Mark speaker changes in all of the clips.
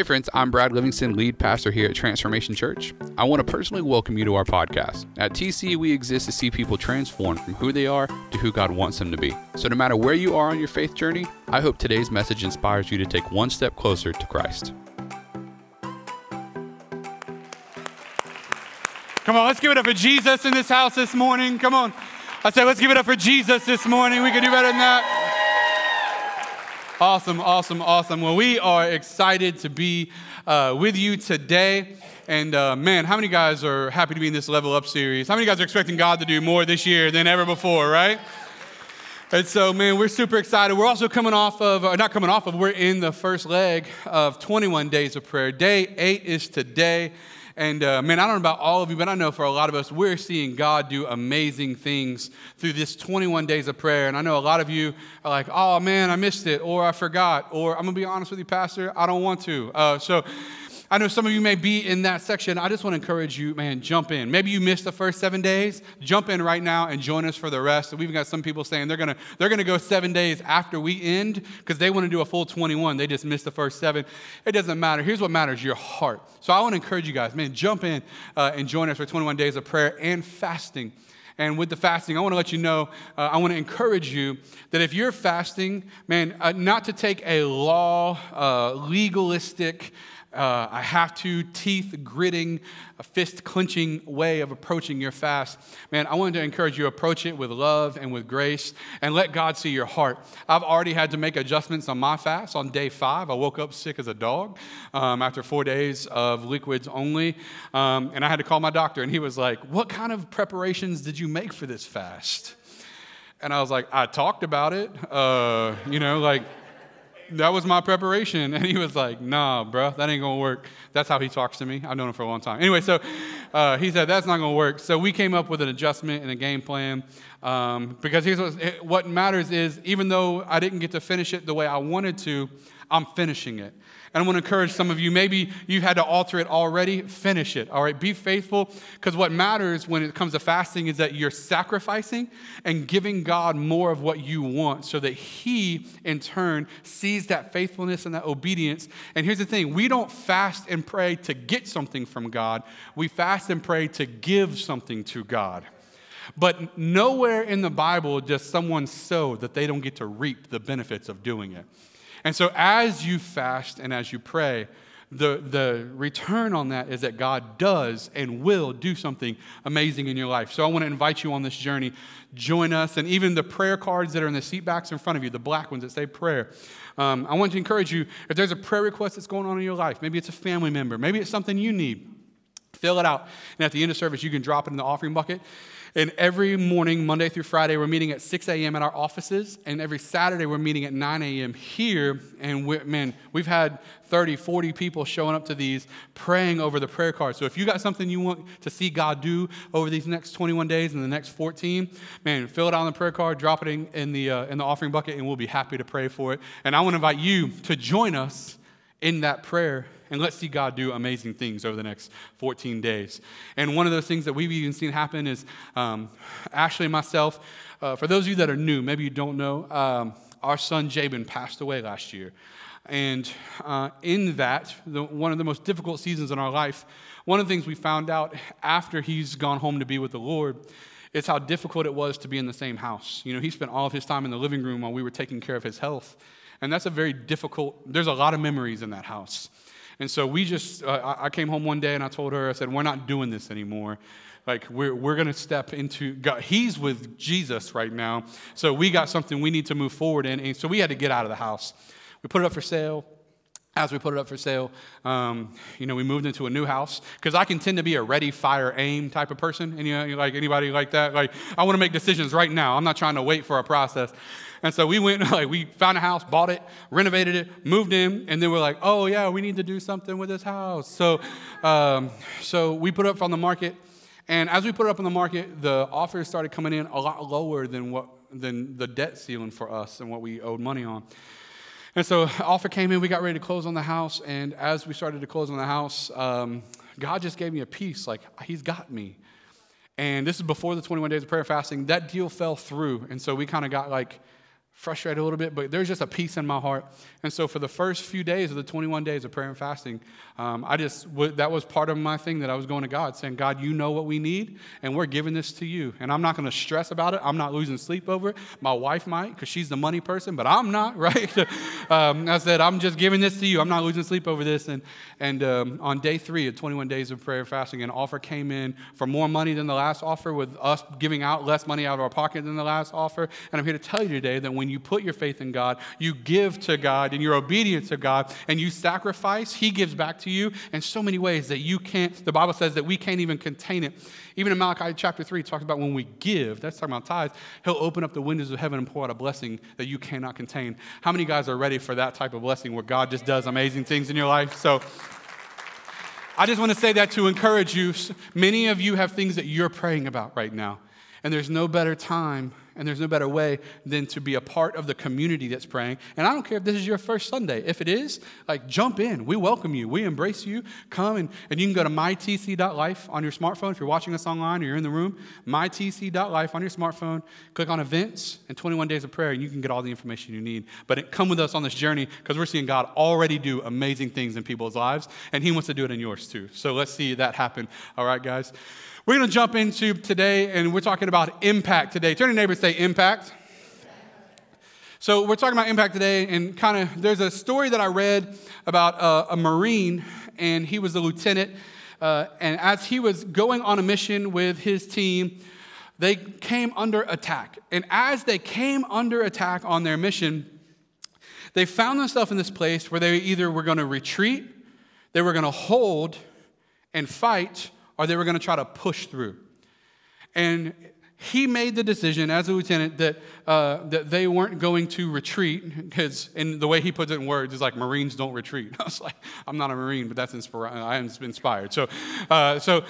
Speaker 1: Hey, friends, I'm Brad Livingston, lead pastor here at Transformation Church. I want to personally welcome you to our podcast. At TC, we exist to see people transformed from who they are to who God wants them to be. So, no matter where you are on your faith journey, I hope today's message inspires you to take one step closer to Christ.
Speaker 2: Come on, let's give it up for Jesus in this house this morning. Come on. I said, let's give it up for Jesus this morning. We can do better than that. Awesome, awesome, awesome. Well, we are excited to be uh, with you today. And uh, man, how many guys are happy to be in this Level Up series? How many guys are expecting God to do more this year than ever before, right? And so, man, we're super excited. We're also coming off of, uh, not coming off of, we're in the first leg of 21 days of prayer. Day eight is today. And uh, man, I don't know about all of you, but I know for a lot of us, we're seeing God do amazing things through this 21 days of prayer. And I know a lot of you are like, oh man, I missed it, or I forgot, or I'm gonna be honest with you, Pastor, I don't want to. Uh, so, I know some of you may be in that section. I just want to encourage you, man, jump in. Maybe you missed the first seven days. Jump in right now and join us for the rest. We've got some people saying they're gonna they're gonna go seven days after we end because they want to do a full 21. They just missed the first seven. It doesn't matter. Here's what matters: your heart. So I want to encourage you guys, man, jump in uh, and join us for 21 days of prayer and fasting. And with the fasting, I want to let you know, uh, I want to encourage you that if you're fasting, man, uh, not to take a law, uh, legalistic, uh, I have to, teeth gritting, a fist clenching way of approaching your fast. Man, I wanted to encourage you approach it with love and with grace and let God see your heart. I've already had to make adjustments on my fast on day five. I woke up sick as a dog um, after four days of liquids only. Um, and I had to call my doctor, and he was like, What kind of preparations did you make for this fast? And I was like, I talked about it. Uh, you know, like, that was my preparation. And he was like, nah, bro, that ain't gonna work. That's how he talks to me. I've known him for a long time. Anyway, so uh, he said, that's not gonna work. So we came up with an adjustment and a game plan. Um, because here's what, what matters is, even though I didn't get to finish it the way I wanted to, I'm finishing it. And I want to encourage some of you, maybe you had to alter it already, finish it. All right, be faithful because what matters when it comes to fasting is that you're sacrificing and giving God more of what you want so that He, in turn, sees that faithfulness and that obedience. And here's the thing we don't fast and pray to get something from God, we fast and pray to give something to God. But nowhere in the Bible does someone sow that they don't get to reap the benefits of doing it. And so, as you fast and as you pray, the, the return on that is that God does and will do something amazing in your life. So I want to invite you on this journey. Join us, and even the prayer cards that are in the seat backs in front of you, the black ones that say prayer. Um, I want to encourage you if there's a prayer request that's going on in your life, maybe it's a family member, maybe it's something you need, fill it out. And at the end of service, you can drop it in the offering bucket. And every morning, Monday through Friday, we're meeting at 6 a.m. at our offices. And every Saturday, we're meeting at 9 a.m. here. And man, we've had 30, 40 people showing up to these praying over the prayer card. So if you got something you want to see God do over these next 21 days and the next 14, man, fill it out on the prayer card, drop it in, in the, uh, in the offering bucket, and we'll be happy to pray for it. And I want to invite you to join us in that prayer and let's see God do amazing things over the next 14 days. And one of those things that we've even seen happen is um, Ashley and myself, uh, for those of you that are new, maybe you don't know, um, our son Jabin passed away last year. And uh, in that, the, one of the most difficult seasons in our life, one of the things we found out after he's gone home to be with the Lord is how difficult it was to be in the same house. You know, he spent all of his time in the living room while we were taking care of his health. And that's a very difficult, there's a lot of memories in that house. And so we just, uh, I came home one day and I told her, I said, we're not doing this anymore. Like, we're, we're going to step into God. He's with Jesus right now. So we got something we need to move forward in. And so we had to get out of the house. We put it up for sale. As we put it up for sale, um, you know, we moved into a new house because I can tend to be a ready, fire, aim type of person. And you know, like anybody like that, like I want to make decisions right now. I'm not trying to wait for a process. And so we went, like, we found a house, bought it, renovated it, moved in, and then we're like, oh, yeah, we need to do something with this house. So, um, so we put it up on the market. And as we put it up on the market, the offers started coming in a lot lower than, what, than the debt ceiling for us and what we owed money on. And so offer came in, we got ready to close on the house. And as we started to close on the house, um, God just gave me a peace, like, He's got me. And this is before the 21 days of prayer fasting. That deal fell through. And so we kind of got like, frustrated a little bit, but there's just a peace in my heart. And so for the first few days of the 21 days of prayer and fasting, um, I just, that was part of my thing that I was going to God, saying, God, you know what we need, and we're giving this to you. And I'm not going to stress about it. I'm not losing sleep over it. My wife might, because she's the money person, but I'm not, right? um, I said, I'm just giving this to you. I'm not losing sleep over this. And, and um, on day three of 21 days of prayer and fasting, an offer came in for more money than the last offer, with us giving out less money out of our pocket than the last offer. And I'm here to tell you today that when you put your faith in God, you give to God, and you're obedient to God, and you sacrifice, He gives back to you in so many ways that you can't, the Bible says that we can't even contain it. Even in Malachi chapter 3, it talks about when we give, that's talking about tithes, He'll open up the windows of heaven and pour out a blessing that you cannot contain. How many guys are ready for that type of blessing where God just does amazing things in your life? So, I just want to say that to encourage you. Many of you have things that you're praying about right now, and there's no better time and there's no better way than to be a part of the community that's praying. And I don't care if this is your first Sunday. If it is, like jump in. We welcome you. We embrace you. Come and, and you can go to mytc.life on your smartphone. If you're watching us online or you're in the room, mytc.life on your smartphone. Click on events and 21 days of prayer, and you can get all the information you need. But it, come with us on this journey because we're seeing God already do amazing things in people's lives, and He wants to do it in yours too. So let's see that happen. All right, guys. We're going to jump into today, and we're talking about impact today. Turn to neighbor say impact. So we're talking about impact today, and kind of there's a story that I read about a, a Marine, and he was a lieutenant. Uh, and as he was going on a mission with his team, they came under attack. And as they came under attack on their mission, they found themselves in this place where they either were going to retreat, they were going to hold and fight, or they were going to try to push through. And he made the decision as a lieutenant that, uh, that they weren't going to retreat because in the way he puts it in words is like marines don't retreat. I was like i'm not a marine but that's inspired i am inspired. So, uh, so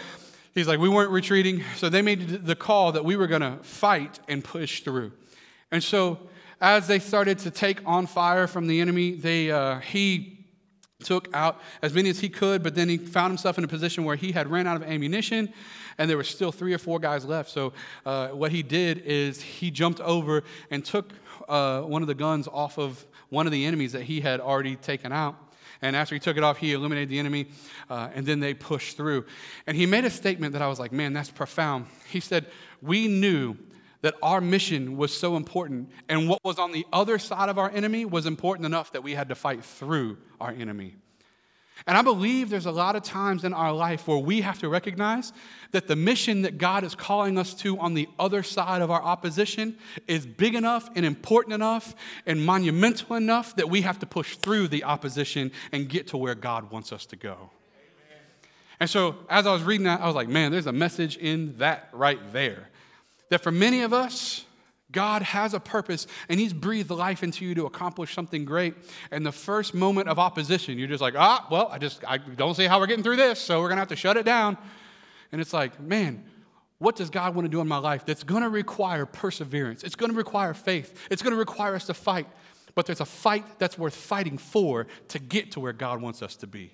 Speaker 2: he's like we weren't retreating. So they made the call that we were going to fight and push through. And so as they started to take on fire from the enemy they, uh, he took out as many as he could, but then he found himself in a position where he had ran out of ammunition and there were still three or four guys left. So, uh, what he did is he jumped over and took uh, one of the guns off of one of the enemies that he had already taken out. And after he took it off, he eliminated the enemy, uh, and then they pushed through. And he made a statement that I was like, man, that's profound. He said, We knew that our mission was so important, and what was on the other side of our enemy was important enough that we had to fight through our enemy. And I believe there's a lot of times in our life where we have to recognize that the mission that God is calling us to on the other side of our opposition is big enough and important enough and monumental enough that we have to push through the opposition and get to where God wants us to go. Amen. And so, as I was reading that, I was like, man, there's a message in that right there that for many of us, God has a purpose and He's breathed life into you to accomplish something great. And the first moment of opposition, you're just like, ah, well, I just I don't see how we're getting through this, so we're gonna have to shut it down. And it's like, man, what does God want to do in my life that's gonna require perseverance? It's gonna require faith, it's gonna require us to fight. But there's a fight that's worth fighting for to get to where God wants us to be.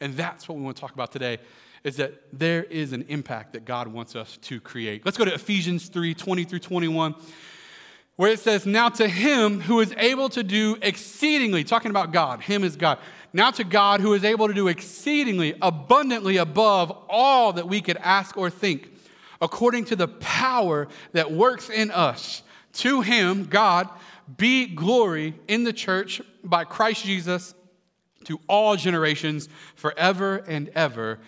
Speaker 2: And that's what we want to talk about today is that there is an impact that God wants us to create. Let's go to Ephesians 3 20 through 21, where it says, Now to him who is able to do exceedingly, talking about God, him is God. Now to God who is able to do exceedingly, abundantly above all that we could ask or think, according to the power that works in us. To him, God, be glory in the church by Christ Jesus to all generations forever and ever.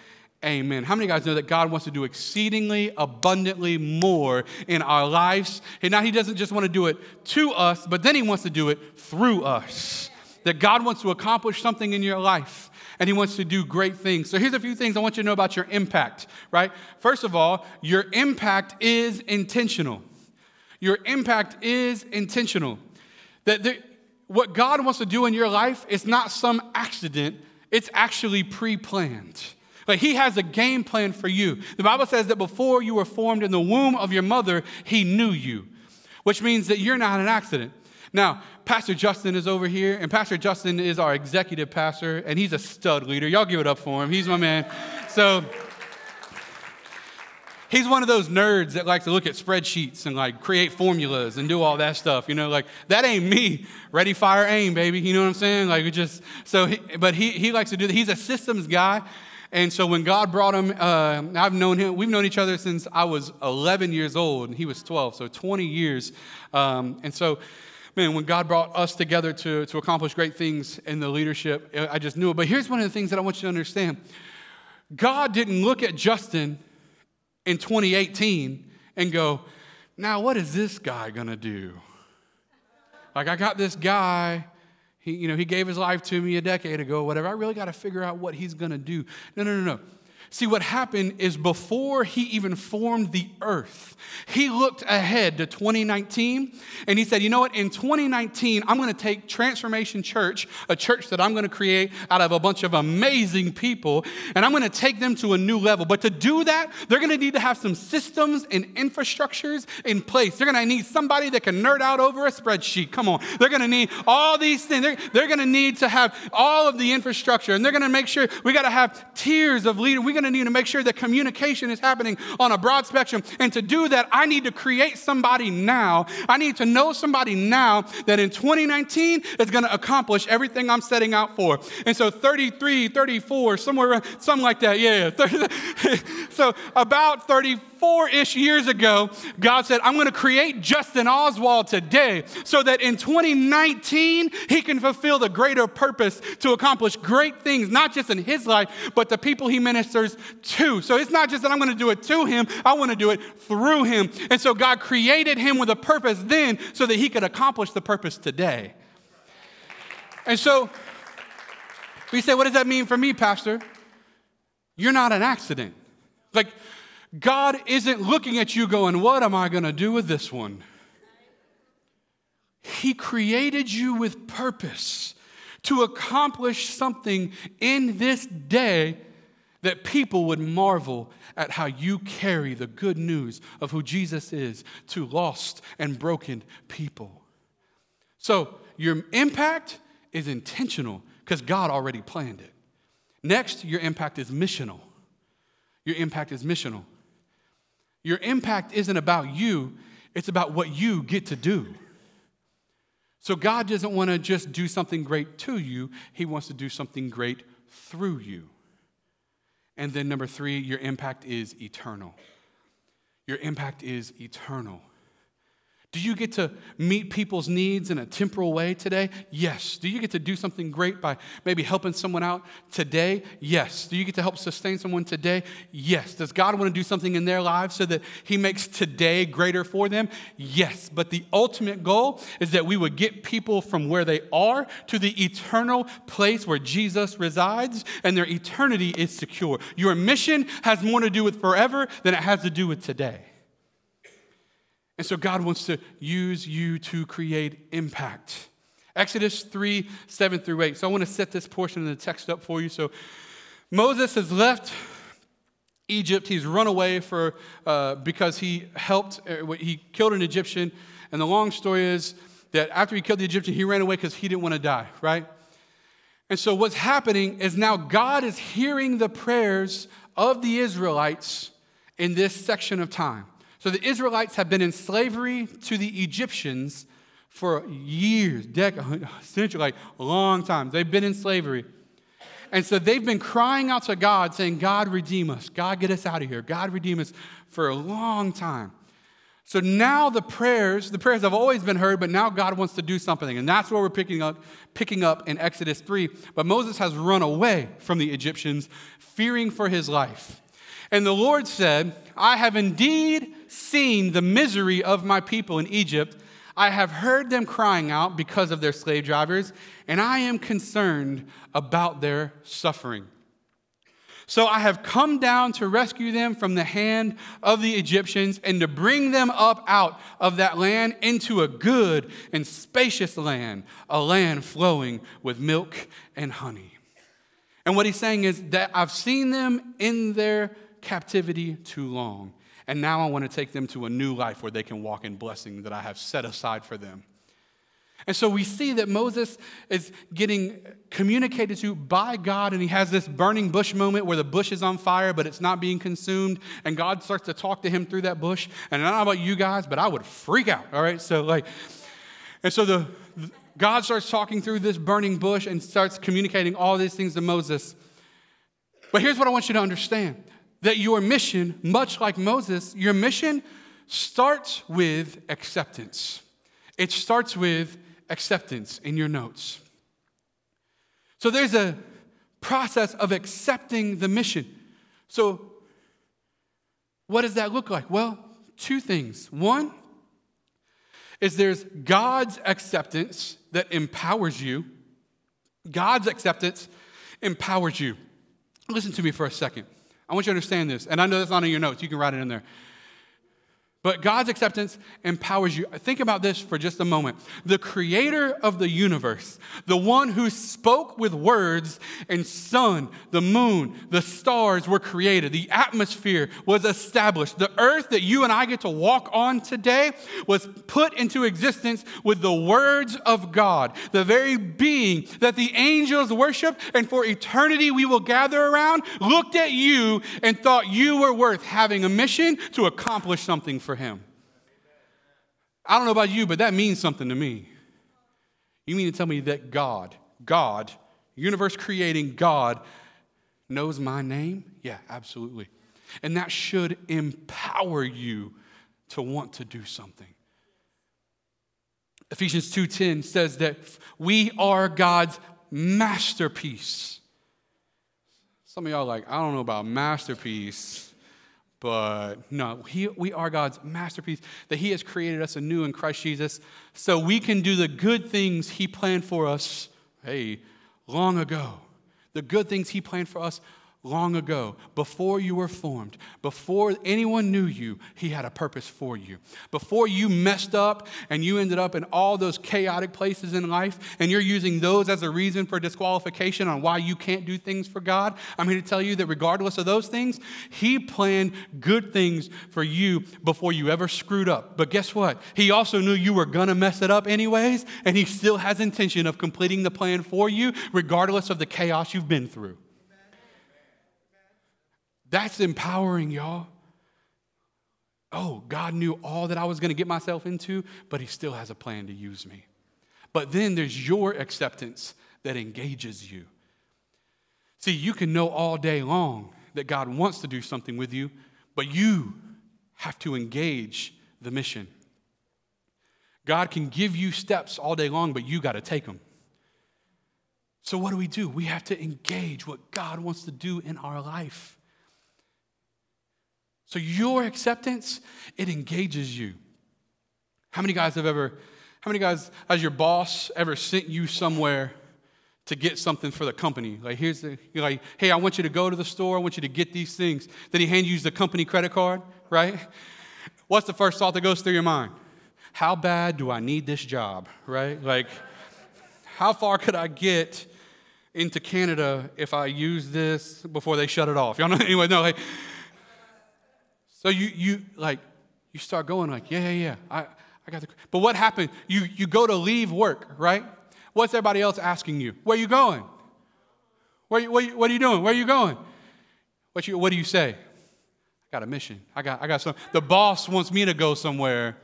Speaker 2: Amen. How many guys know that God wants to do exceedingly abundantly more in our lives? And now He doesn't just want to do it to us, but then He wants to do it through us. That God wants to accomplish something in your life and He wants to do great things. So here's a few things I want you to know about your impact, right? First of all, your impact is intentional. Your impact is intentional. That what God wants to do in your life is not some accident, it's actually pre planned. Like he has a game plan for you. The Bible says that before you were formed in the womb of your mother, he knew you, which means that you're not an accident. Now, Pastor Justin is over here, and Pastor Justin is our executive pastor, and he's a stud leader. Y'all give it up for him. He's my man. So, He's one of those nerds that likes to look at spreadsheets and like create formulas and do all that stuff. You know, like that ain't me. Ready, fire, aim, baby. You know what I'm saying? Like, just so, he, but he, he likes to do that. He's a systems guy. And so when God brought him, uh, I've known him, we've known each other since I was 11 years old and he was 12, so 20 years. Um, and so, man, when God brought us together to, to accomplish great things in the leadership, I just knew it. But here's one of the things that I want you to understand God didn't look at Justin in 2018 and go, now what is this guy gonna do? Like, I got this guy he, you know, he gave his life to me a decade ago, whatever. I really got to figure out what he's going to do. No, no, no, no. See, what happened is before he even formed the earth, he looked ahead to 2019 and he said, You know what? In 2019, I'm going to take Transformation Church, a church that I'm going to create out of a bunch of amazing people, and I'm going to take them to a new level. But to do that, they're going to need to have some systems and infrastructures in place. They're going to need somebody that can nerd out over a spreadsheet. Come on. They're going to need all these things. They're, they're going to need to have all of the infrastructure, and they're going to make sure we got to have tiers of leaders. We going to need to make sure that communication is happening on a broad spectrum. And to do that, I need to create somebody now. I need to know somebody now that in 2019 is going to accomplish everything I'm setting out for. And so 33, 34, somewhere around, something like that. Yeah. so about 34 ish years ago, God said, I'm going to create Justin Oswald today so that in 2019 he can fulfill the greater purpose to accomplish great things, not just in his life, but the people he ministers to. So it's not just that I'm going to do it to him, I want to do it through him. And so God created him with a purpose then so that he could accomplish the purpose today. And so we say, what does that mean for me, Pastor? You're not an accident. Like, God isn't looking at you going, What am I going to do with this one? He created you with purpose to accomplish something in this day that people would marvel at how you carry the good news of who Jesus is to lost and broken people. So, your impact is intentional because God already planned it. Next, your impact is missional. Your impact is missional. Your impact isn't about you, it's about what you get to do. So, God doesn't want to just do something great to you, He wants to do something great through you. And then number three, your impact is eternal. Your impact is eternal. Do you get to meet people's needs in a temporal way today? Yes. Do you get to do something great by maybe helping someone out today? Yes. Do you get to help sustain someone today? Yes. Does God want to do something in their lives so that He makes today greater for them? Yes. But the ultimate goal is that we would get people from where they are to the eternal place where Jesus resides and their eternity is secure. Your mission has more to do with forever than it has to do with today. And so God wants to use you to create impact. Exodus 3 7 through 8. So I want to set this portion of the text up for you. So Moses has left Egypt. He's run away for, uh, because he helped, uh, he killed an Egyptian. And the long story is that after he killed the Egyptian, he ran away because he didn't want to die, right? And so what's happening is now God is hearing the prayers of the Israelites in this section of time. So the Israelites have been in slavery to the Egyptians for years, decades, centuries, like a long time. They've been in slavery. And so they've been crying out to God, saying, God, redeem us. God, get us out of here. God, redeem us for a long time. So now the prayers, the prayers have always been heard, but now God wants to do something. And that's where we're picking up, picking up in Exodus 3. But Moses has run away from the Egyptians, fearing for his life. And the Lord said, I have indeed seen the misery of my people in Egypt. I have heard them crying out because of their slave drivers, and I am concerned about their suffering. So I have come down to rescue them from the hand of the Egyptians and to bring them up out of that land into a good and spacious land, a land flowing with milk and honey. And what he's saying is that I've seen them in their captivity too long. And now I want to take them to a new life where they can walk in blessing that I have set aside for them. And so we see that Moses is getting communicated to by God, and he has this burning bush moment where the bush is on fire, but it's not being consumed. And God starts to talk to him through that bush. And I don't know about you guys, but I would freak out. All right. So, like, and so the God starts talking through this burning bush and starts communicating all these things to Moses. But here's what I want you to understand that your mission, much like Moses, your mission starts with acceptance. It starts with acceptance in your notes. So there's a process of accepting the mission. So, what does that look like? Well, two things. One is there's God's acceptance that empowers you. God's acceptance empowers you. Listen to me for a second. I want you to understand this, and I know that's not in your notes. You can write it in there. But God's acceptance empowers you. Think about this for just a moment. The creator of the universe, the one who spoke with words, and sun, the moon, the stars were created. The atmosphere was established. The earth that you and I get to walk on today was put into existence with the words of God. The very being that the angels worship and for eternity we will gather around looked at you and thought you were worth having a mission to accomplish something for him. I don't know about you, but that means something to me. You mean to tell me that God, God, universe creating God, knows my name? Yeah, absolutely. And that should empower you to want to do something. Ephesians 2:10 says that we are God's masterpiece. Some of y'all like, I don't know about masterpiece. But no, he, we are God's masterpiece, that He has created us anew in Christ Jesus so we can do the good things He planned for us, hey, long ago. The good things He planned for us long ago, before you were formed, before anyone knew you, He had a purpose for you. Before you messed up and you ended up in all those chaotic places in life, and you're using those as a reason for disqualification on why you can't do things for God, I'm here to tell you that regardless of those things, He planned good things for you before you ever screwed up. But guess what? He also knew you were gonna mess it up anyways, and He still has intention of completing the plan for you, regardless of the chaos you've been through. That's empowering, y'all. Oh, God knew all that I was going to get myself into, but He still has a plan to use me. But then there's your acceptance that engages you. See, you can know all day long that God wants to do something with you, but you have to engage the mission. God can give you steps all day long, but you got to take them. So, what do we do? We have to engage what God wants to do in our life. So your acceptance, it engages you. How many guys have ever, how many guys, has your boss ever sent you somewhere to get something for the company? Like, here's the, you're like, hey, I want you to go to the store, I want you to get these things. Then he hand you the company credit card, right? What's the first thought that goes through your mind? How bad do I need this job, right? Like, how far could I get into Canada if I use this before they shut it off? Y'all know? Anyway, no, like, so you, you like, you start going like, yeah, yeah, yeah, I, I got the, but what happened? You, you go to leave work, right? What's everybody else asking you? Where you going? Where what, you, what are you doing? Where are you going? What, you, what do you say? I got a mission. I got, I got some. The boss wants me to go somewhere.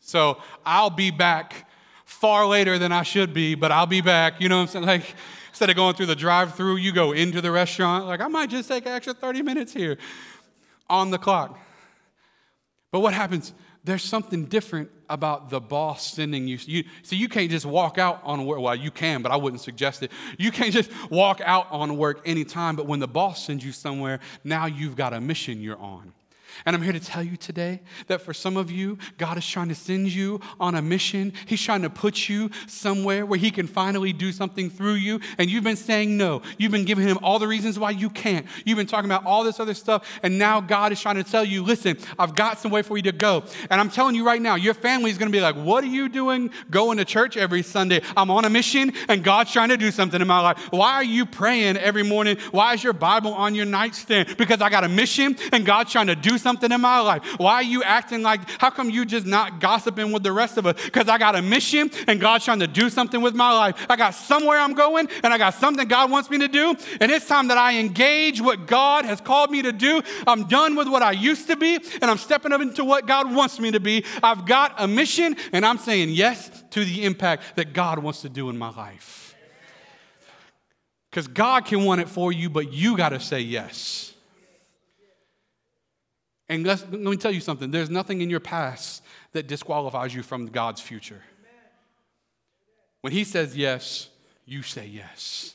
Speaker 2: So I'll be back far later than I should be, but I'll be back. You know what I'm saying? Like, instead of going through the drive through, you go into the restaurant. Like, I might just take an extra 30 minutes here on the clock. But what happens? There's something different about the boss sending you. you see, you can't just walk out on work. Well, you can, but I wouldn't suggest it. You can't just walk out on work anytime, but when the boss sends you somewhere, now you've got a mission you're on. And I'm here to tell you today that for some of you, God is trying to send you on a mission. He's trying to put you somewhere where He can finally do something through you. And you've been saying no. You've been giving Him all the reasons why you can't. You've been talking about all this other stuff. And now God is trying to tell you listen, I've got somewhere for you to go. And I'm telling you right now, your family is going to be like, what are you doing going to church every Sunday? I'm on a mission and God's trying to do something in my life. Why are you praying every morning? Why is your Bible on your nightstand? Because I got a mission and God's trying to do something in my life? Why are you acting like, how come you just not gossiping with the rest of us? Because I got a mission and God's trying to do something with my life. I got somewhere I'm going and I got something God wants me to do. And it's time that I engage what God has called me to do. I'm done with what I used to be and I'm stepping up into what God wants me to be. I've got a mission and I'm saying yes to the impact that God wants to do in my life. Because God can want it for you, but you got to say yes. And let me tell you something there's nothing in your past that disqualifies you from God's future. When He says yes, you say yes.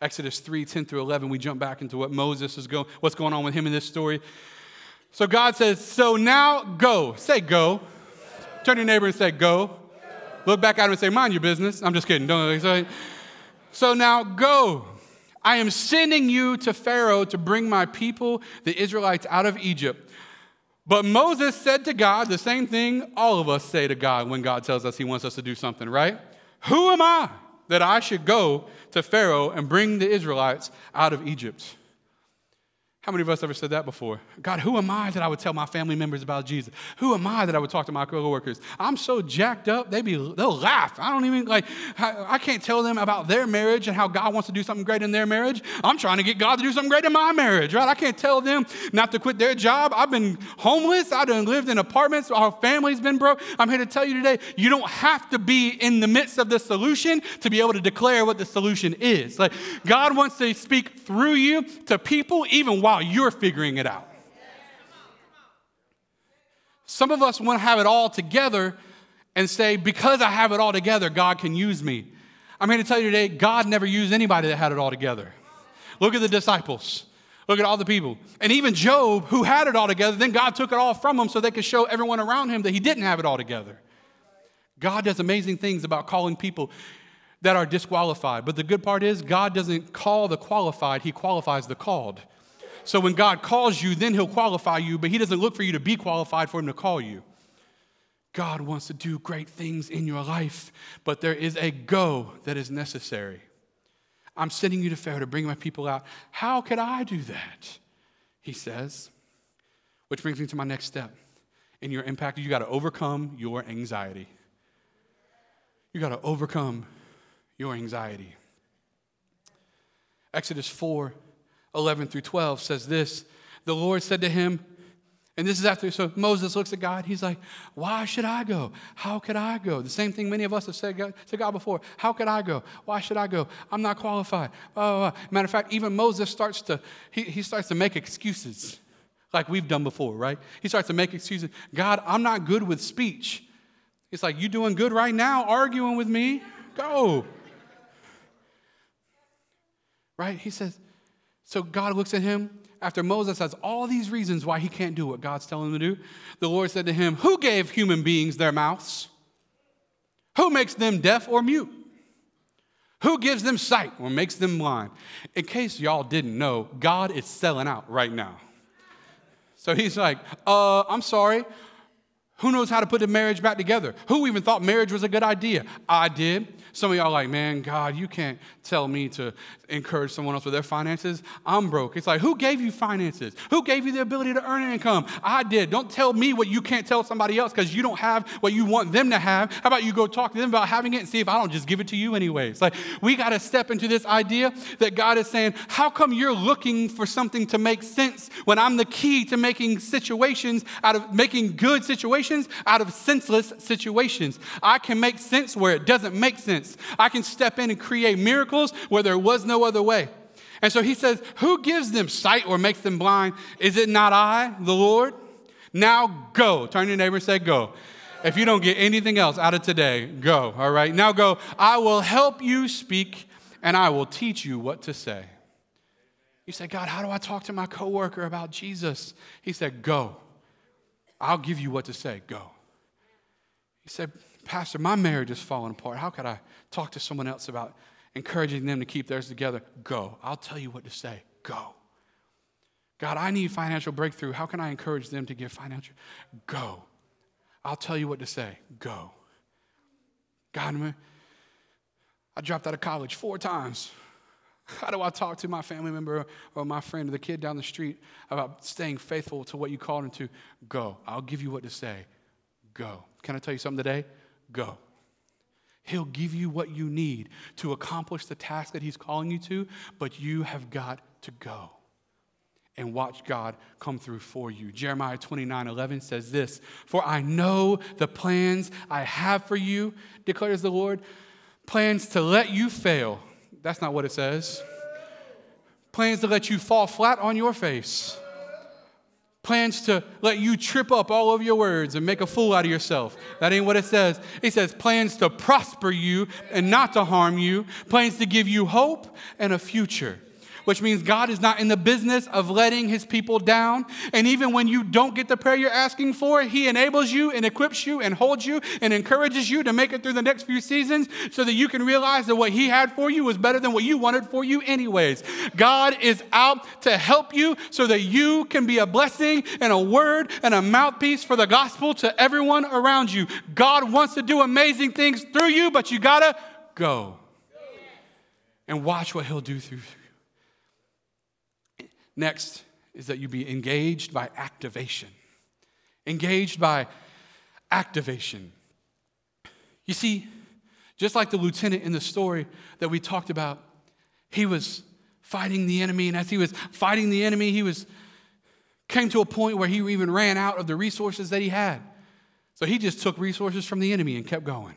Speaker 2: Exodus 3 10 through 11, we jump back into what Moses is going, what's going on with him in this story. So God says, So now go. Say go. Turn to your neighbor and say, Go. Look back at him and say, Mind your business. I'm just kidding. Don't say. So now go. I am sending you to Pharaoh to bring my people, the Israelites, out of Egypt. But Moses said to God the same thing all of us say to God when God tells us he wants us to do something, right? Who am I that I should go to Pharaoh and bring the Israelites out of Egypt? How many of us ever said that before? God, who am I that I would tell my family members about Jesus? Who am I that I would talk to my coworkers? I'm so jacked up, they be they'll laugh. I don't even like I, I can't tell them about their marriage and how God wants to do something great in their marriage. I'm trying to get God to do something great in my marriage, right? I can't tell them not to quit their job. I've been homeless. I've been lived in apartments. Our family's been broke. I'm here to tell you today, you don't have to be in the midst of the solution to be able to declare what the solution is. Like God wants to speak through you to people even while while you're figuring it out. Some of us want to have it all together and say, because I have it all together, God can use me. I'm here to tell you today, God never used anybody that had it all together. Look at the disciples. Look at all the people. And even Job, who had it all together, then God took it all from him so they could show everyone around him that he didn't have it all together. God does amazing things about calling people that are disqualified. But the good part is, God doesn't call the qualified, He qualifies the called. So when God calls you, then He'll qualify you, but He doesn't look for you to be qualified for Him to call you. God wants to do great things in your life, but there is a go that is necessary. I'm sending you to Pharaoh to bring my people out. How could I do that? He says. Which brings me to my next step. In your impact, you got to overcome your anxiety. You got to overcome your anxiety. Exodus 4 11 through 12 says this The Lord said to him, and this is after, so Moses looks at God. He's like, Why should I go? How could I go? The same thing many of us have said to God before. How could I go? Why should I go? I'm not qualified. Uh, matter of fact, even Moses starts to, he, he starts to make excuses like we've done before, right? He starts to make excuses. God, I'm not good with speech. It's like, You doing good right now, arguing with me? Go. Right? He says, so God looks at him after Moses has all these reasons why he can't do what God's telling him to do. The Lord said to him, Who gave human beings their mouths? Who makes them deaf or mute? Who gives them sight or makes them blind? In case y'all didn't know, God is selling out right now. So he's like, uh, I'm sorry. Who knows how to put the marriage back together? Who even thought marriage was a good idea? I did. Some of y'all like, man, God, you can't tell me to encourage someone else with their finances. I'm broke. It's like, who gave you finances? Who gave you the ability to earn an income? I did. Don't tell me what you can't tell somebody else because you don't have what you want them to have. How about you go talk to them about having it and see if I don't just give it to you anyways? Like, we got to step into this idea that God is saying, how come you're looking for something to make sense when I'm the key to making situations out of making good situations out of senseless situations? I can make sense where it doesn't make sense. I can step in and create miracles where there was no other way. And so he says, Who gives them sight or makes them blind? Is it not I, the Lord? Now go. Turn your neighbor and say, Go. If you don't get anything else out of today, go. All right. Now go. I will help you speak and I will teach you what to say. You say, God, how do I talk to my coworker about Jesus? He said, Go. I'll give you what to say. Go. He said, Pastor, my marriage is falling apart. How could I talk to someone else about encouraging them to keep theirs together, go. I'll tell you what to say. Go. God, I need financial breakthrough. How can I encourage them to give financial? Go. I'll tell you what to say. Go. God, I dropped out of college four times. How do I talk to my family member or my friend or the kid down the street about staying faithful to what you called him to? Go. I'll give you what to say. Go. Can I tell you something today? Go. He'll give you what you need to accomplish the task that He's calling you to, but you have got to go and watch God come through for you. Jeremiah 29 11 says this For I know the plans I have for you, declares the Lord plans to let you fail. That's not what it says. Plans to let you fall flat on your face plans to let you trip up all of your words and make a fool out of yourself. That ain't what it says. It says plans to prosper you and not to harm you, plans to give you hope and a future which means God is not in the business of letting his people down. And even when you don't get the prayer you're asking for, he enables you and equips you and holds you and encourages you to make it through the next few seasons so that you can realize that what he had for you was better than what you wanted for you, anyways. God is out to help you so that you can be a blessing and a word and a mouthpiece for the gospel to everyone around you. God wants to do amazing things through you, but you gotta go and watch what he'll do through you. Next is that you be engaged by activation. Engaged by activation. You see, just like the lieutenant in the story that we talked about, he was fighting the enemy, and as he was fighting the enemy, he was came to a point where he even ran out of the resources that he had. So he just took resources from the enemy and kept going.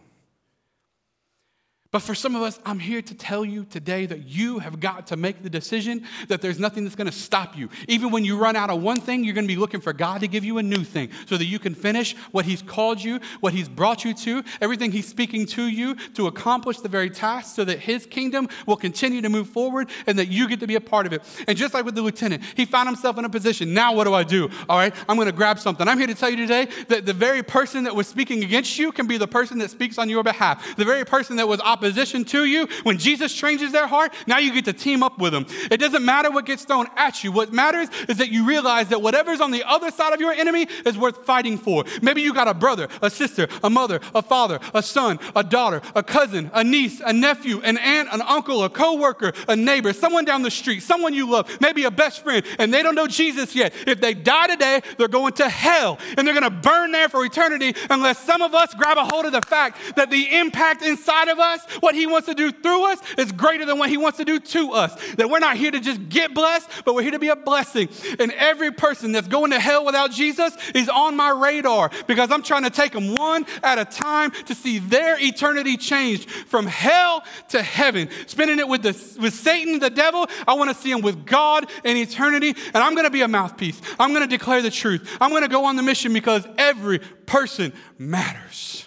Speaker 2: But for some of us, I'm here to tell you today that you have got to make the decision that there's nothing that's going to stop you. Even when you run out of one thing, you're going to be looking for God to give you a new thing so that you can finish what He's called you, what He's brought you to, everything He's speaking to you to accomplish the very task so that His kingdom will continue to move forward and that you get to be a part of it. And just like with the lieutenant, he found himself in a position. Now, what do I do? All right, I'm going to grab something. I'm here to tell you today that the very person that was speaking against you can be the person that speaks on your behalf. The very person that was opposite opposition to you, when Jesus changes their heart, now you get to team up with them. It doesn't matter what gets thrown at you. What matters is that you realize that whatever's on the other side of your enemy is worth fighting for. Maybe you got a brother, a sister, a mother, a father, a son, a daughter, a cousin, a niece, a nephew, an aunt, an uncle, a coworker, a neighbor, someone down the street, someone you love, maybe a best friend, and they don't know Jesus yet. If they die today, they're going to hell and they're going to burn there for eternity unless some of us grab a hold of the fact that the impact inside of us what He wants to do through us is greater than what He wants to do to us. That we're not here to just get blessed, but we're here to be a blessing. And every person that's going to hell without Jesus is on my radar because I'm trying to take them one at a time to see their eternity changed from hell to heaven. Spending it with, the, with Satan, the devil, I want to see them with God in eternity. And I'm going to be a mouthpiece. I'm going to declare the truth. I'm going to go on the mission because every person matters.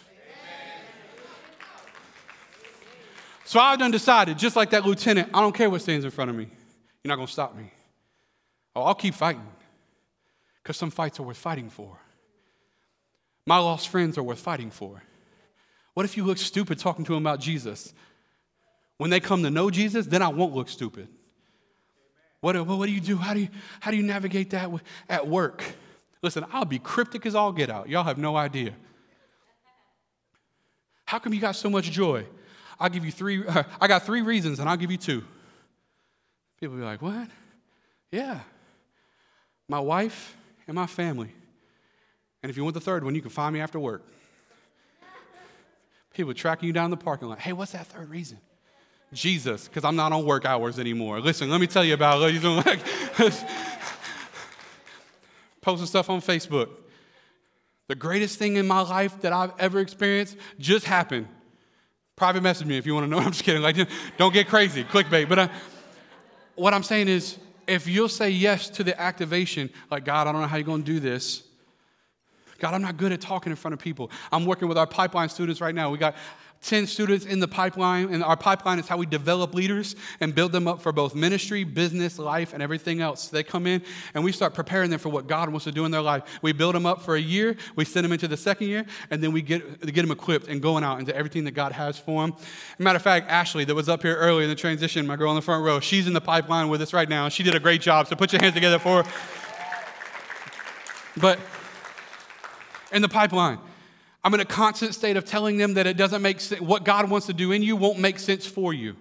Speaker 2: So I've done decided, just like that lieutenant, I don't care what stands in front of me. You're not going to stop me. Oh, I'll keep fighting because some fights are worth fighting for. My lost friends are worth fighting for. What if you look stupid talking to them about Jesus? When they come to know Jesus, then I won't look stupid. What, uh, what do you do? How do you, how do you navigate that at work? Listen, I'll be cryptic as all get out. Y'all have no idea. How come you got so much joy? I'll give you three, uh, I got three reasons and I'll give you two. People be like, what? Yeah. My wife and my family. And if you want the third one, you can find me after work. People tracking you down the parking lot. Hey, what's that third reason? Jesus, because I'm not on work hours anymore. Listen, let me tell you about it. Like, posting stuff on Facebook. The greatest thing in my life that I've ever experienced just happened. Private message me if you want to know. I'm just kidding. Like, don't get crazy, clickbait. But uh, what I'm saying is, if you'll say yes to the activation, like, God, I don't know how you're going to do this. God, I'm not good at talking in front of people. I'm working with our pipeline students right now. We got 10 students in the pipeline, and our pipeline is how we develop leaders and build them up for both ministry, business, life, and everything else. They come in and we start preparing them for what God wants to do in their life. We build them up for a year, we send them into the second year, and then we get, get them equipped and going out into everything that God has for them. matter of fact, Ashley, that was up here earlier in the transition, my girl in the front row, she's in the pipeline with us right now. She did a great job, so put your hands together for her. But in the pipeline, I'm in a constant state of telling them that it doesn't make sense. What God wants to do in you won't make sense for you.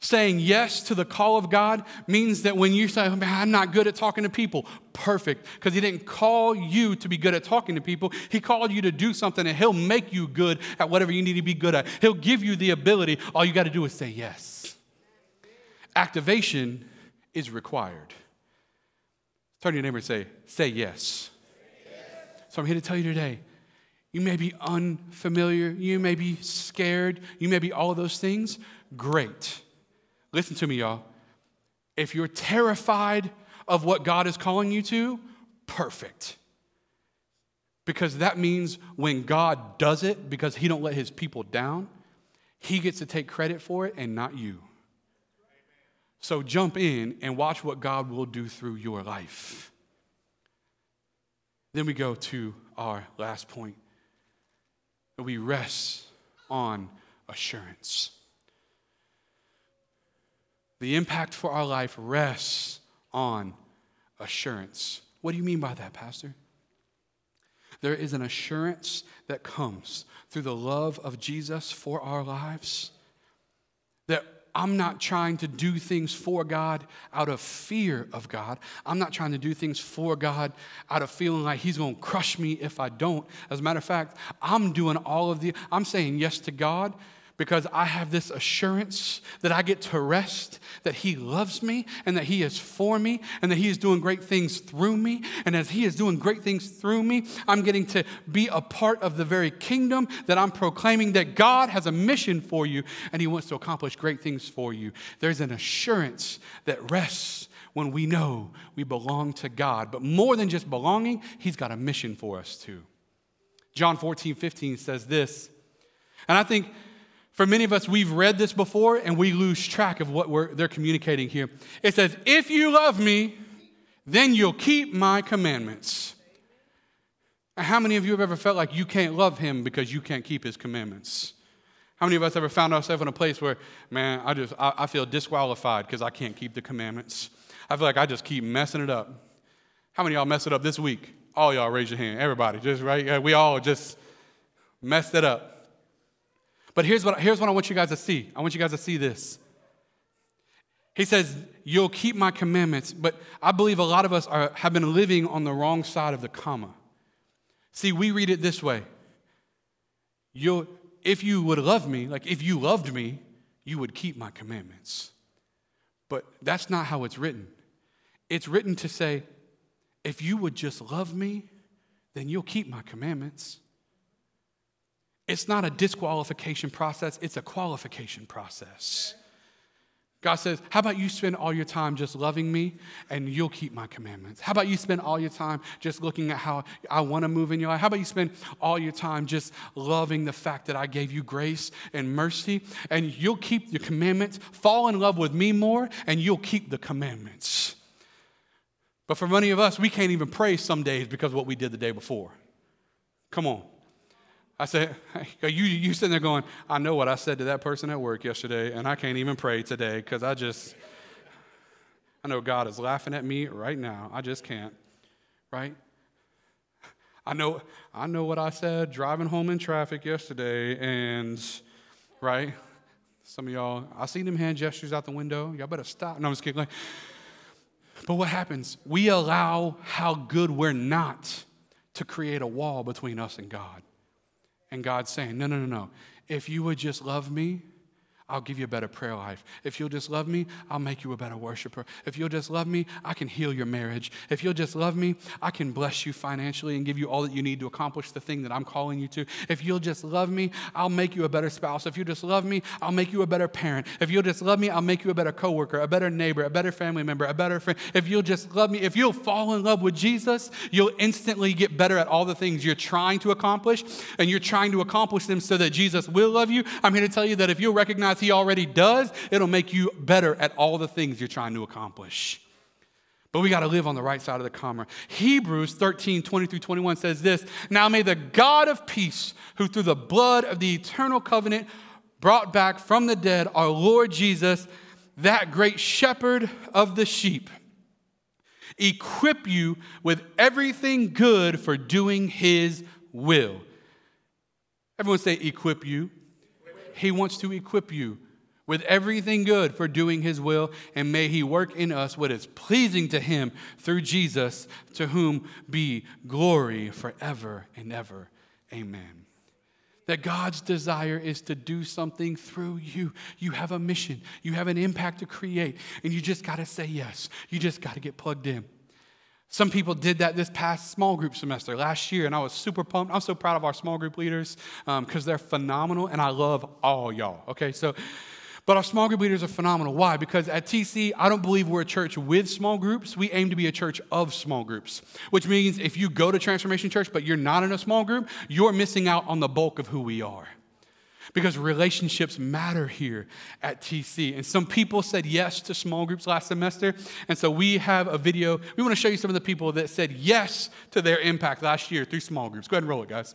Speaker 2: Saying yes to the call of God means that when you say, oh, Man, I'm not good at talking to people, perfect. Because He didn't call you to be good at talking to people. He called you to do something and He'll make you good at whatever you need to be good at. He'll give you the ability. All you got to do is say yes. Activation is required. Turn to your neighbor and say, Say yes. So I'm here to tell you today you may be unfamiliar, you may be scared, you may be all of those things. Great. Listen to me, y'all. If you're terrified of what God is calling you to, perfect. Because that means when God does it, because he don't let his people down, he gets to take credit for it and not you. So jump in and watch what God will do through your life. Then we go to our last point. We rest on assurance. The impact for our life rests on assurance. What do you mean by that, Pastor? There is an assurance that comes through the love of Jesus for our lives that I'm not trying to do things for God out of fear of God. I'm not trying to do things for God out of feeling like He's going to crush me if I don't. As a matter of fact, I'm doing all of the, I'm saying yes to God because I have this assurance that I get to rest, that He loves me, and that He is for me, and that He is doing great things through me. And as He is doing great things through me, I'm getting to be a part of the very kingdom that I'm proclaiming that God has a mission for you, and He wants to accomplish great things for you. There's an assurance that rests when we know we belong to God. But more than just belonging, He's got a mission for us too. John 14, 15 says this, and I think for many of us, we've read this before and we lose track of what they're communicating here. It says, If you love me, then you'll keep my commandments. How many of you have ever felt like you can't love him because you can't keep his commandments? How many of us ever found ourselves in a place where, man, I just I, I feel disqualified because I can't keep the commandments? I feel like I just keep messing it up. How many y'all mess it up this week? All y'all raise your hand. Everybody, just right? We all just messed it up. But here's what, here's what I want you guys to see. I want you guys to see this. He says, You'll keep my commandments, but I believe a lot of us are, have been living on the wrong side of the comma. See, we read it this way You'll, If you would love me, like if you loved me, you would keep my commandments. But that's not how it's written. It's written to say, If you would just love me, then you'll keep my commandments. It's not a disqualification process, it's a qualification process. God says, How about you spend all your time just loving me and you'll keep my commandments? How about you spend all your time just looking at how I want to move in your life? How about you spend all your time just loving the fact that I gave you grace and mercy and you'll keep your commandments? Fall in love with me more and you'll keep the commandments. But for many of us, we can't even pray some days because of what we did the day before. Come on. I said, you, you sitting there going, I know what I said to that person at work yesterday, and I can't even pray today because I just, I know God is laughing at me right now. I just can't, right? I know, I know what I said driving home in traffic yesterday, and, right? Some of y'all, I see them hand gestures out the window. Y'all better stop. No, I'm just kidding. Like, but what happens? We allow how good we're not to create a wall between us and God. And God's saying, no, no, no, no. If you would just love me, I'll give you a better prayer life. If you'll just love me, I'll make you a better worshiper. If you'll just love me, I can heal your marriage. If you'll just love me, I can bless you financially and give you all that you need to accomplish the thing that I'm calling you to. If you'll just love me, I'll make you a better spouse. If you just love me, I'll make you a better parent. If you'll just love me, I'll make you a better coworker, a better neighbor, a better family member, a better friend. If you'll just love me, if you'll fall in love with Jesus, you'll instantly get better at all the things you're trying to accomplish, and you're trying to accomplish them so that Jesus will love you. I'm here to tell you that if you'll recognize he already does, it'll make you better at all the things you're trying to accomplish. But we got to live on the right side of the comma. Hebrews 13, 20 through 21 says this Now may the God of peace, who through the blood of the eternal covenant brought back from the dead our Lord Jesus, that great shepherd of the sheep, equip you with everything good for doing his will. Everyone say, equip you. He wants to equip you with everything good for doing his will, and may he work in us what is pleasing to him through Jesus, to whom be glory forever and ever. Amen. That God's desire is to do something through you. You have a mission, you have an impact to create, and you just got to say yes. You just got to get plugged in. Some people did that this past small group semester last year, and I was super pumped. I'm so proud of our small group leaders because um, they're phenomenal, and I love all y'all. Okay, so but our small group leaders are phenomenal. Why? Because at TC, I don't believe we're a church with small groups. We aim to be a church of small groups, which means if you go to Transformation Church but you're not in a small group, you're missing out on the bulk of who we are. Because relationships matter here at TC. And some people said yes to small groups last semester. And so we have a video. We want to show you some of the people that said yes to their impact last year through small groups. Go ahead and roll it, guys.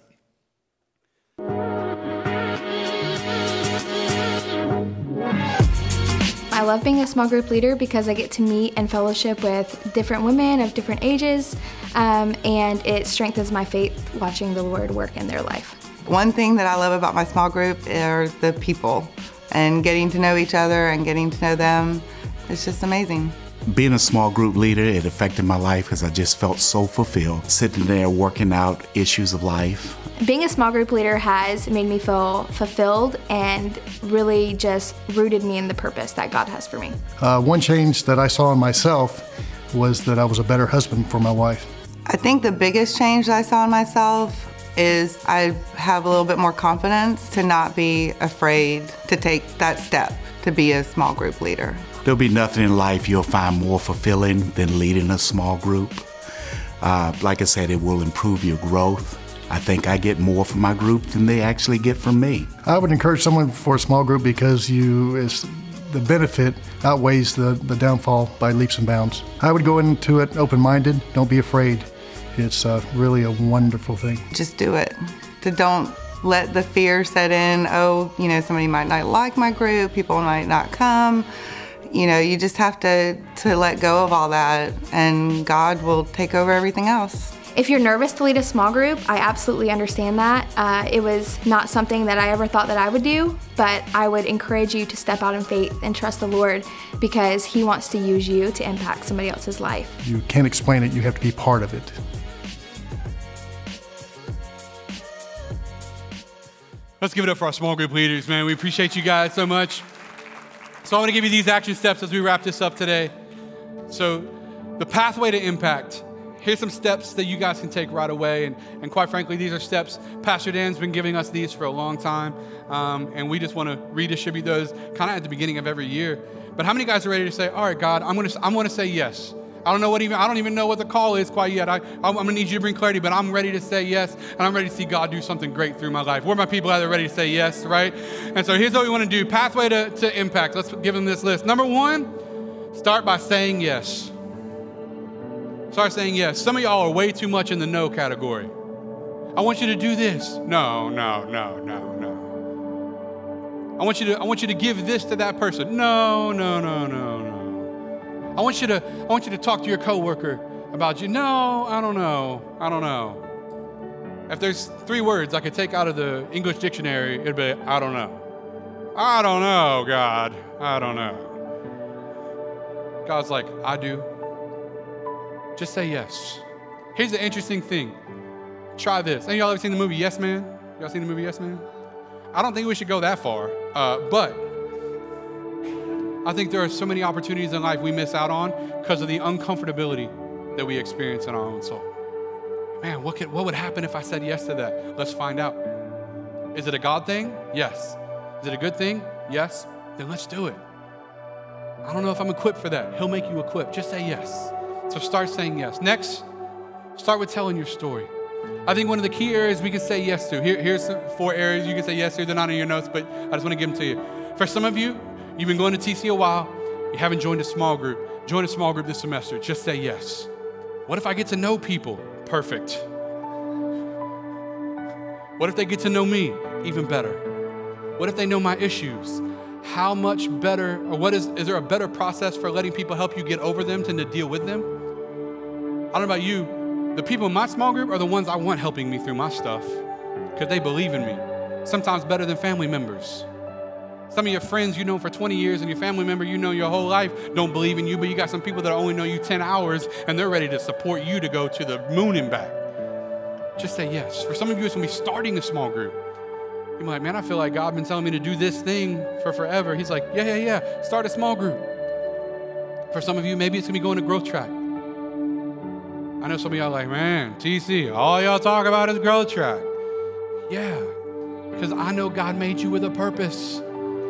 Speaker 3: I love being a small group leader because I get to meet and fellowship with different women of different ages, um, and it strengthens my faith watching the Lord work in their life.
Speaker 4: One thing that I love about my small group are the people and getting to know each other and getting to know them. It's just amazing.
Speaker 5: Being a small group leader, it affected my life because I just felt so fulfilled, sitting there working out issues of life,
Speaker 3: being a small group leader has made me feel fulfilled and really just rooted me in the purpose that God has for me.
Speaker 6: Uh, one change that I saw in myself was that I was a better husband for my wife.
Speaker 4: I think the biggest change I saw in myself is I have a little bit more confidence to not be afraid to take that step to be a small group leader.
Speaker 5: There'll be nothing in life you'll find more fulfilling than leading a small group. Uh, like I said, it will improve your growth I think I get more from my group than they actually get from me.
Speaker 6: I would encourage someone for a small group because you is the benefit outweighs the, the downfall by leaps and bounds. I would go into it open minded. Don't be afraid. It's uh, really a wonderful thing.
Speaker 4: Just do it. To don't let the fear set in. Oh, you know, somebody might not like my group. People might not come. You know, you just have to to let go of all that, and God will take over everything else.
Speaker 3: If you're nervous to lead a small group, I absolutely understand that. Uh, it was not something that I ever thought that I would do, but I would encourage you to step out in faith and trust the Lord because He wants to use you to impact somebody else's life.
Speaker 6: You can't explain it, you have to be part of it.
Speaker 2: Let's give it up for our small group leaders, man. We appreciate you guys so much. So, I want to give you these action steps as we wrap this up today. So, the pathway to impact here's some steps that you guys can take right away. And, and quite frankly, these are steps. Pastor Dan's been giving us these for a long time. Um, and we just want to redistribute those kind of at the beginning of every year. But how many guys are ready to say, all right, God, I'm going to, I'm going to say yes. I don't know what even, I don't even know what the call is quite yet. I, I'm going to need you to bring clarity, but I'm ready to say yes. And I'm ready to see God do something great through my life. Where are my people are ready to say yes, right? And so here's what we want to do pathway to, to impact. Let's give them this list. Number one, start by saying yes. Start saying yes. Some of y'all are way too much in the no category. I want you to do this. No, no, no, no, no. I want you to I want you to give this to that person. No, no, no, no, no. I want you to I want you to talk to your coworker about you. No, I don't know. I don't know. If there's three words I could take out of the English dictionary, it'd be I don't know. I don't know, God. I don't know. God's like, I do. Just say yes. Here's the interesting thing. Try this. Any y'all ever seen the movie Yes Man? Y'all seen the movie Yes Man? I don't think we should go that far, uh, but I think there are so many opportunities in life we miss out on because of the uncomfortability that we experience in our own soul. Man, what, could, what would happen if I said yes to that? Let's find out. Is it a God thing? Yes. Is it a good thing? Yes. Then let's do it. I don't know if I'm equipped for that. He'll make you equipped. Just say yes. So start saying yes. Next, start with telling your story. I think one of the key areas we can say yes to. Here, here's four areas you can say yes to. They're not in your notes, but I just want to give them to you. For some of you, you've been going to TC a while, you haven't joined a small group. Join a small group this semester. Just say yes. What if I get to know people? Perfect. What if they get to know me? Even better. What if they know my issues? How much better, or what is, is there a better process for letting people help you get over them than to deal with them? I don't know about you, the people in my small group are the ones I want helping me through my stuff because they believe in me, sometimes better than family members. Some of your friends you know for 20 years and your family member you know your whole life don't believe in you, but you got some people that only know you 10 hours and they're ready to support you to go to the moon and back. Just say yes. For some of you, it's gonna be starting a small group. You're like, man, I feel like God's been telling me to do this thing for forever. He's like, yeah, yeah, yeah. Start a small group. For some of you, maybe it's gonna be going to growth track. I know some of y'all like, man, TC, all y'all talk about is growth track. Yeah, because I know God made you with a purpose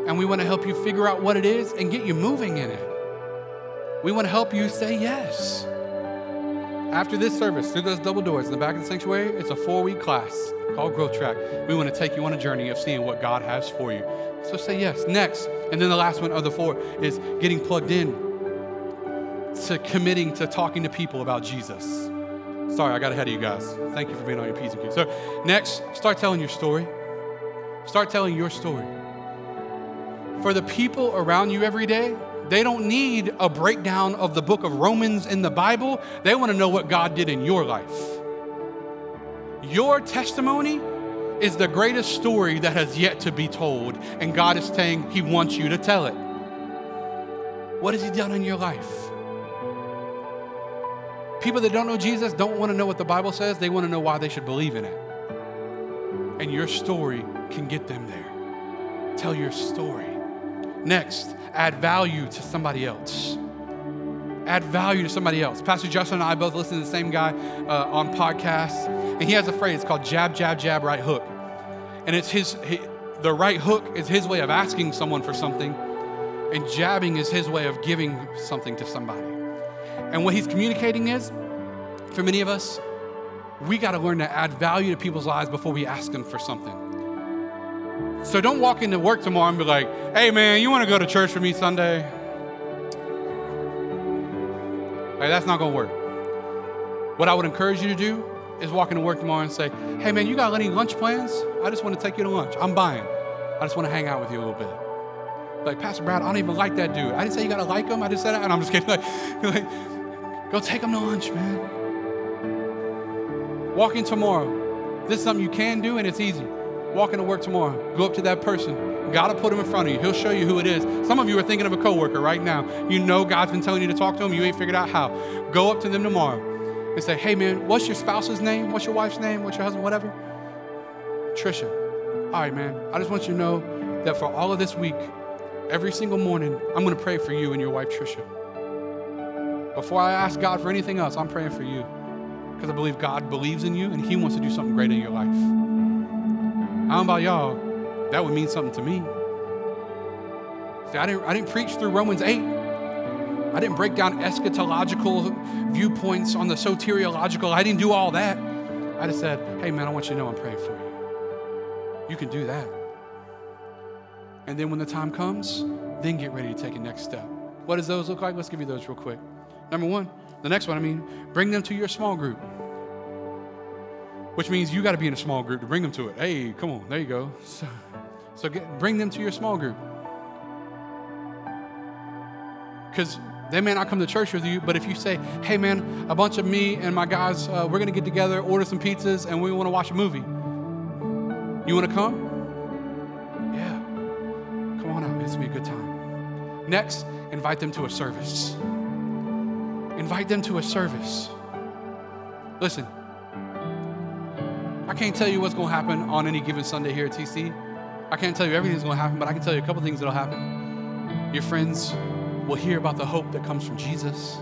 Speaker 2: and we want to help you figure out what it is and get you moving in it. We want to help you say yes. After this service, through those double doors in the back of the sanctuary, it's a four week class called Growth Track. We want to take you on a journey of seeing what God has for you. So say yes. Next, and then the last one of the four is getting plugged in to committing to talking to people about Jesus. Sorry, I got ahead of you guys. Thank you for being on your P's and Q's. So, next, start telling your story. Start telling your story for the people around you every day, they don't need a breakdown of the book of Romans in the Bible. They want to know what God did in your life. Your testimony is the greatest story that has yet to be told, and God is saying He wants you to tell it. What has He done in your life? People that don't know Jesus don't want to know what the Bible says, they want to know why they should believe in it. And your story can get them there. Tell your story. Next, add value to somebody else. Add value to somebody else. Pastor Justin and I both listen to the same guy uh, on podcasts, and he has a phrase called jab, jab, jab, right hook. And it's his, the right hook is his way of asking someone for something, and jabbing is his way of giving something to somebody. And what he's communicating is, for many of us, we got to learn to add value to people's lives before we ask them for something. So don't walk into work tomorrow and be like, hey man, you want to go to church with me Sunday? Like, that's not going to work. What I would encourage you to do is walk into work tomorrow and say, hey man, you got any lunch plans? I just want to take you to lunch. I'm buying. I just want to hang out with you a little bit. Like, Pastor Brad, I don't even like that dude. I didn't say you got to like him. I just said. And I'm just kidding. Like, like, go take him to lunch, man. Walk in tomorrow. This is something you can do and it's easy walking to work tomorrow, go up to that person. God will put him in front of you. He'll show you who it is. Some of you are thinking of a coworker right now. You know God's been telling you to talk to him. You ain't figured out how. Go up to them tomorrow and say, hey man, what's your spouse's name? What's your wife's name? What's your husband? Whatever. Trisha. All right, man. I just want you to know that for all of this week, every single morning, I'm going to pray for you and your wife, Trisha. Before I ask God for anything else, I'm praying for you because I believe God believes in you and He wants to do something great in your life. I don't know about y'all, that would mean something to me. See, I didn't, I didn't preach through Romans 8. I didn't break down eschatological viewpoints on the soteriological. I didn't do all that. I just said, hey, man, I want you to know I'm praying for you. You can do that. And then when the time comes, then get ready to take a next step. What does those look like? Let's give you those real quick. Number one, the next one, I mean, bring them to your small group which means you got to be in a small group to bring them to it. Hey, come on, there you go. So, so get, bring them to your small group. Because they may not come to church with you, but if you say, hey man, a bunch of me and my guys, uh, we're going to get together, order some pizzas, and we want to watch a movie. You want to come? Yeah. Come on out. It's going to be a good time. Next, invite them to a service. Invite them to a service. Listen, I can't tell you what's going to happen on any given Sunday here at TC. I can't tell you everything's going to happen, but I can tell you a couple things that'll happen. Your friends will hear about the hope that comes from Jesus.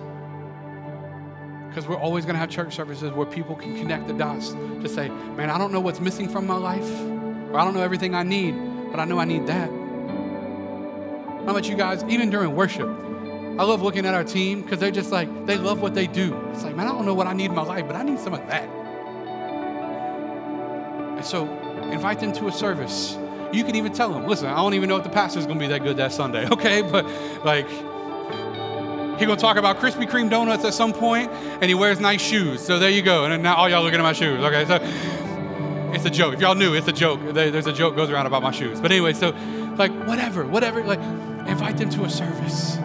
Speaker 2: Because we're always going to have church services where people can connect the dots to say, man, I don't know what's missing from my life, or I don't know everything I need, but I know I need that. How about you guys, even during worship, I love looking at our team because they're just like, they love what they do. It's like, man, I don't know what I need in my life, but I need some of that. And so invite them to a service. You can even tell them, listen, I don't even know if the pastor's gonna be that good that Sunday, okay? But like, he gonna talk about Krispy Kreme donuts at some point, and he wears nice shoes. So there you go. And now all y'all looking at my shoes, okay? So it's a joke. If y'all knew, it's a joke. There's a joke goes around about my shoes. But anyway, so like whatever, whatever, like invite them to a service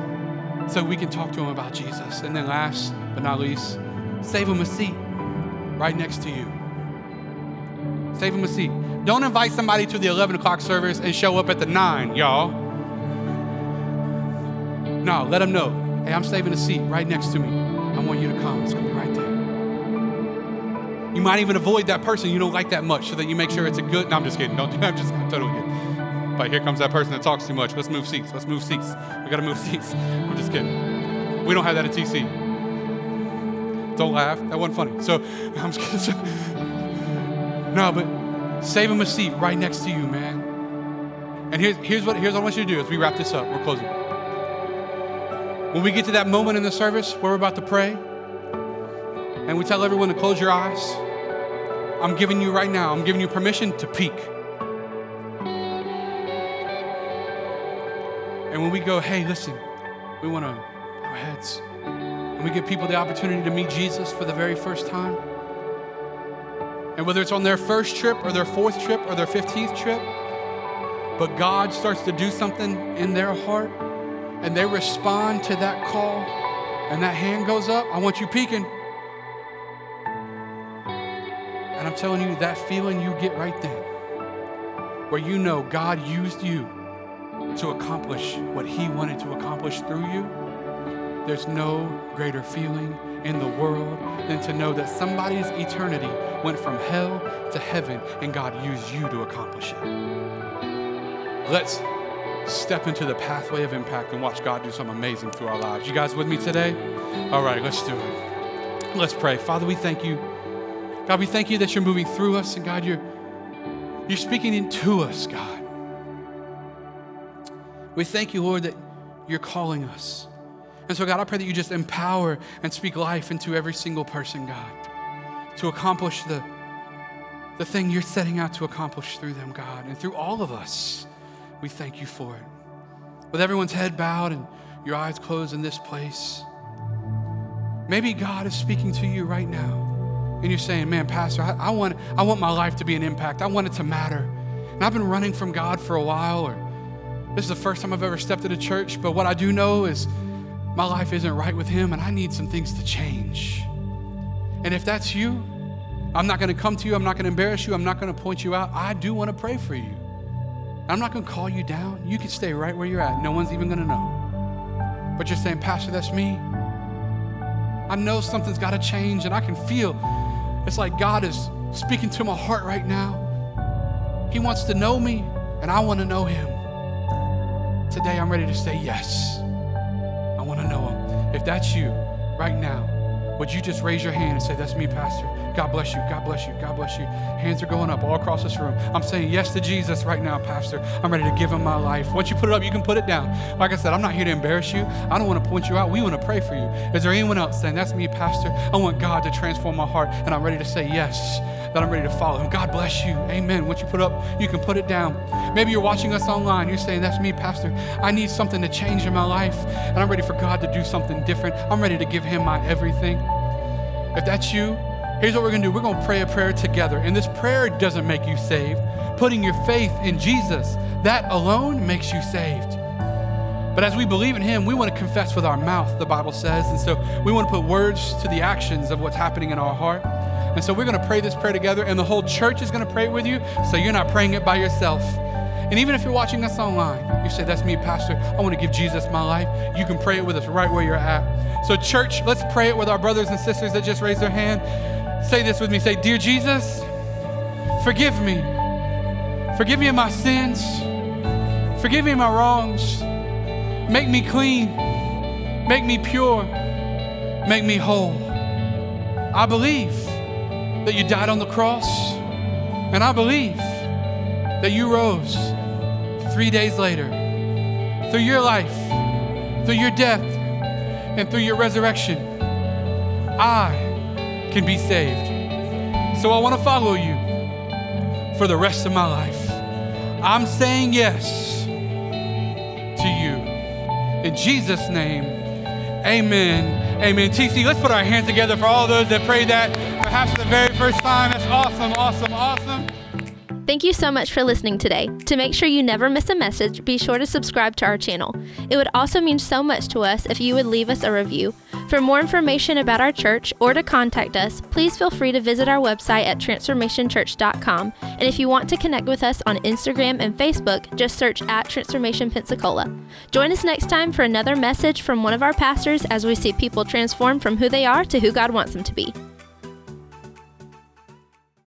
Speaker 2: so we can talk to them about Jesus. And then last but not least, save them a seat right next to you. Save them a seat. Don't invite somebody to the 11 o'clock service and show up at the 9, y'all. No, let them know. Hey, I'm saving a seat right next to me. I want you to come. It's going to be right there. You might even avoid that person you don't like that much so that you make sure it's a good. No, I'm just kidding. Don't do I'm just I'm totally kidding. But here comes that person that talks too much. Let's move seats. Let's move seats. We got to move seats. I'm just kidding. We don't have that at TC. Don't laugh. That wasn't funny. So I'm just kidding. No, but save him a seat right next to you, man. And here's, here's, what, here's what I want you to do as we wrap this up. We're closing. When we get to that moment in the service where we're about to pray, and we tell everyone to close your eyes, I'm giving you right now, I'm giving you permission to peek. And when we go, hey, listen, we want to our heads, and we give people the opportunity to meet Jesus for the very first time. And whether it's on their first trip or their fourth trip or their 15th trip, but God starts to do something in their heart and they respond to that call and that hand goes up, I want you peeking. And I'm telling you, that feeling you get right then, where you know God used you to accomplish what He wanted to accomplish through you, there's no greater feeling in the world than to know that somebody's eternity went from hell to heaven and God used you to accomplish it. Let's step into the pathway of impact and watch God do something amazing through our lives. You guys with me today? All right, let's do it. Let's pray. Father, we thank you. God, we thank you that you're moving through us and God, you're you're speaking into us, God. We thank you, Lord, that you're calling us. And so, God, I pray that you just empower and speak life into every single person, God, to accomplish the, the thing you're setting out to accomplish through them, God, and through all of us. We thank you for it. With everyone's head bowed and your eyes closed in this place, maybe God is speaking to you right now. And you're saying, man, Pastor, I, I, want, I want my life to be an impact. I want it to matter. And I've been running from God for a while, or this is the first time I've ever stepped into church, but what I do know is my life isn't right with Him and I need some things to change. And if that's you, I'm not going to come to you, I'm not going to embarrass you, I'm not going to point you out. I do want to pray for you. I'm not going to call you down. You can stay right where you're at. No one's even going to know. But you're saying, Pastor, that's me. I know something's got to change, and I can feel it's like God is speaking to my heart right now. He wants to know me, and I want to know Him. Today, I'm ready to say yes. I want to know Him. If that's you right now, would you just raise your hand and say, That's me, Pastor? God bless you. God bless you. God bless you. Hands are going up all across this room. I'm saying yes to Jesus right now, Pastor. I'm ready to give him my life. Once you put it up, you can put it down. Like I said, I'm not here to embarrass you. I don't want to point you out. We want to pray for you. Is there anyone else saying, That's me, Pastor? I want God to transform my heart, and I'm ready to say yes, that I'm ready to follow him. God bless you. Amen. Once you put up, you can put it down. Maybe you're watching us online. You're saying, That's me, Pastor. I need something to change in my life, and I'm ready for God to do something different. I'm ready to give him my everything. If that's you, here's what we're gonna do. We're gonna pray a prayer together. And this prayer doesn't make you saved. Putting your faith in Jesus, that alone makes you saved. But as we believe in Him, we want to confess with our mouth, the Bible says. And so we want to put words to the actions of what's happening in our heart. And so we're going to pray this prayer together, and the whole church is going to pray with you, so you're not praying it by yourself. And even if you're watching us online, you say, That's me, Pastor. I want to give Jesus my life. You can pray it with us right where you're at. So, church, let's pray it with our brothers and sisters that just raised their hand. Say this with me. Say, Dear Jesus, forgive me. Forgive me of my sins. Forgive me of my wrongs. Make me clean. Make me pure. Make me whole. I believe that you died on the cross, and I believe that you rose three days later through your life, through your death, and through your resurrection. I can be saved. So I want to follow you for the rest of my life. I'm saying yes to you. In Jesus' name, amen. Amen. TC, let's put our hands together for all those that prayed that perhaps the very first time. That's awesome, awesome, awesome.
Speaker 7: Thank you so much for listening today. To make sure you never miss a message, be sure to subscribe to our channel. It would also mean so much to us if you would leave us a review. For more information about our church or to contact us, please feel free to visit our website at transformationchurch.com. And if you want to connect with us on Instagram and Facebook, just search at Transformation Pensacola. Join us next time for another message from one of our pastors as we see people transform from who they are to who God wants them to be.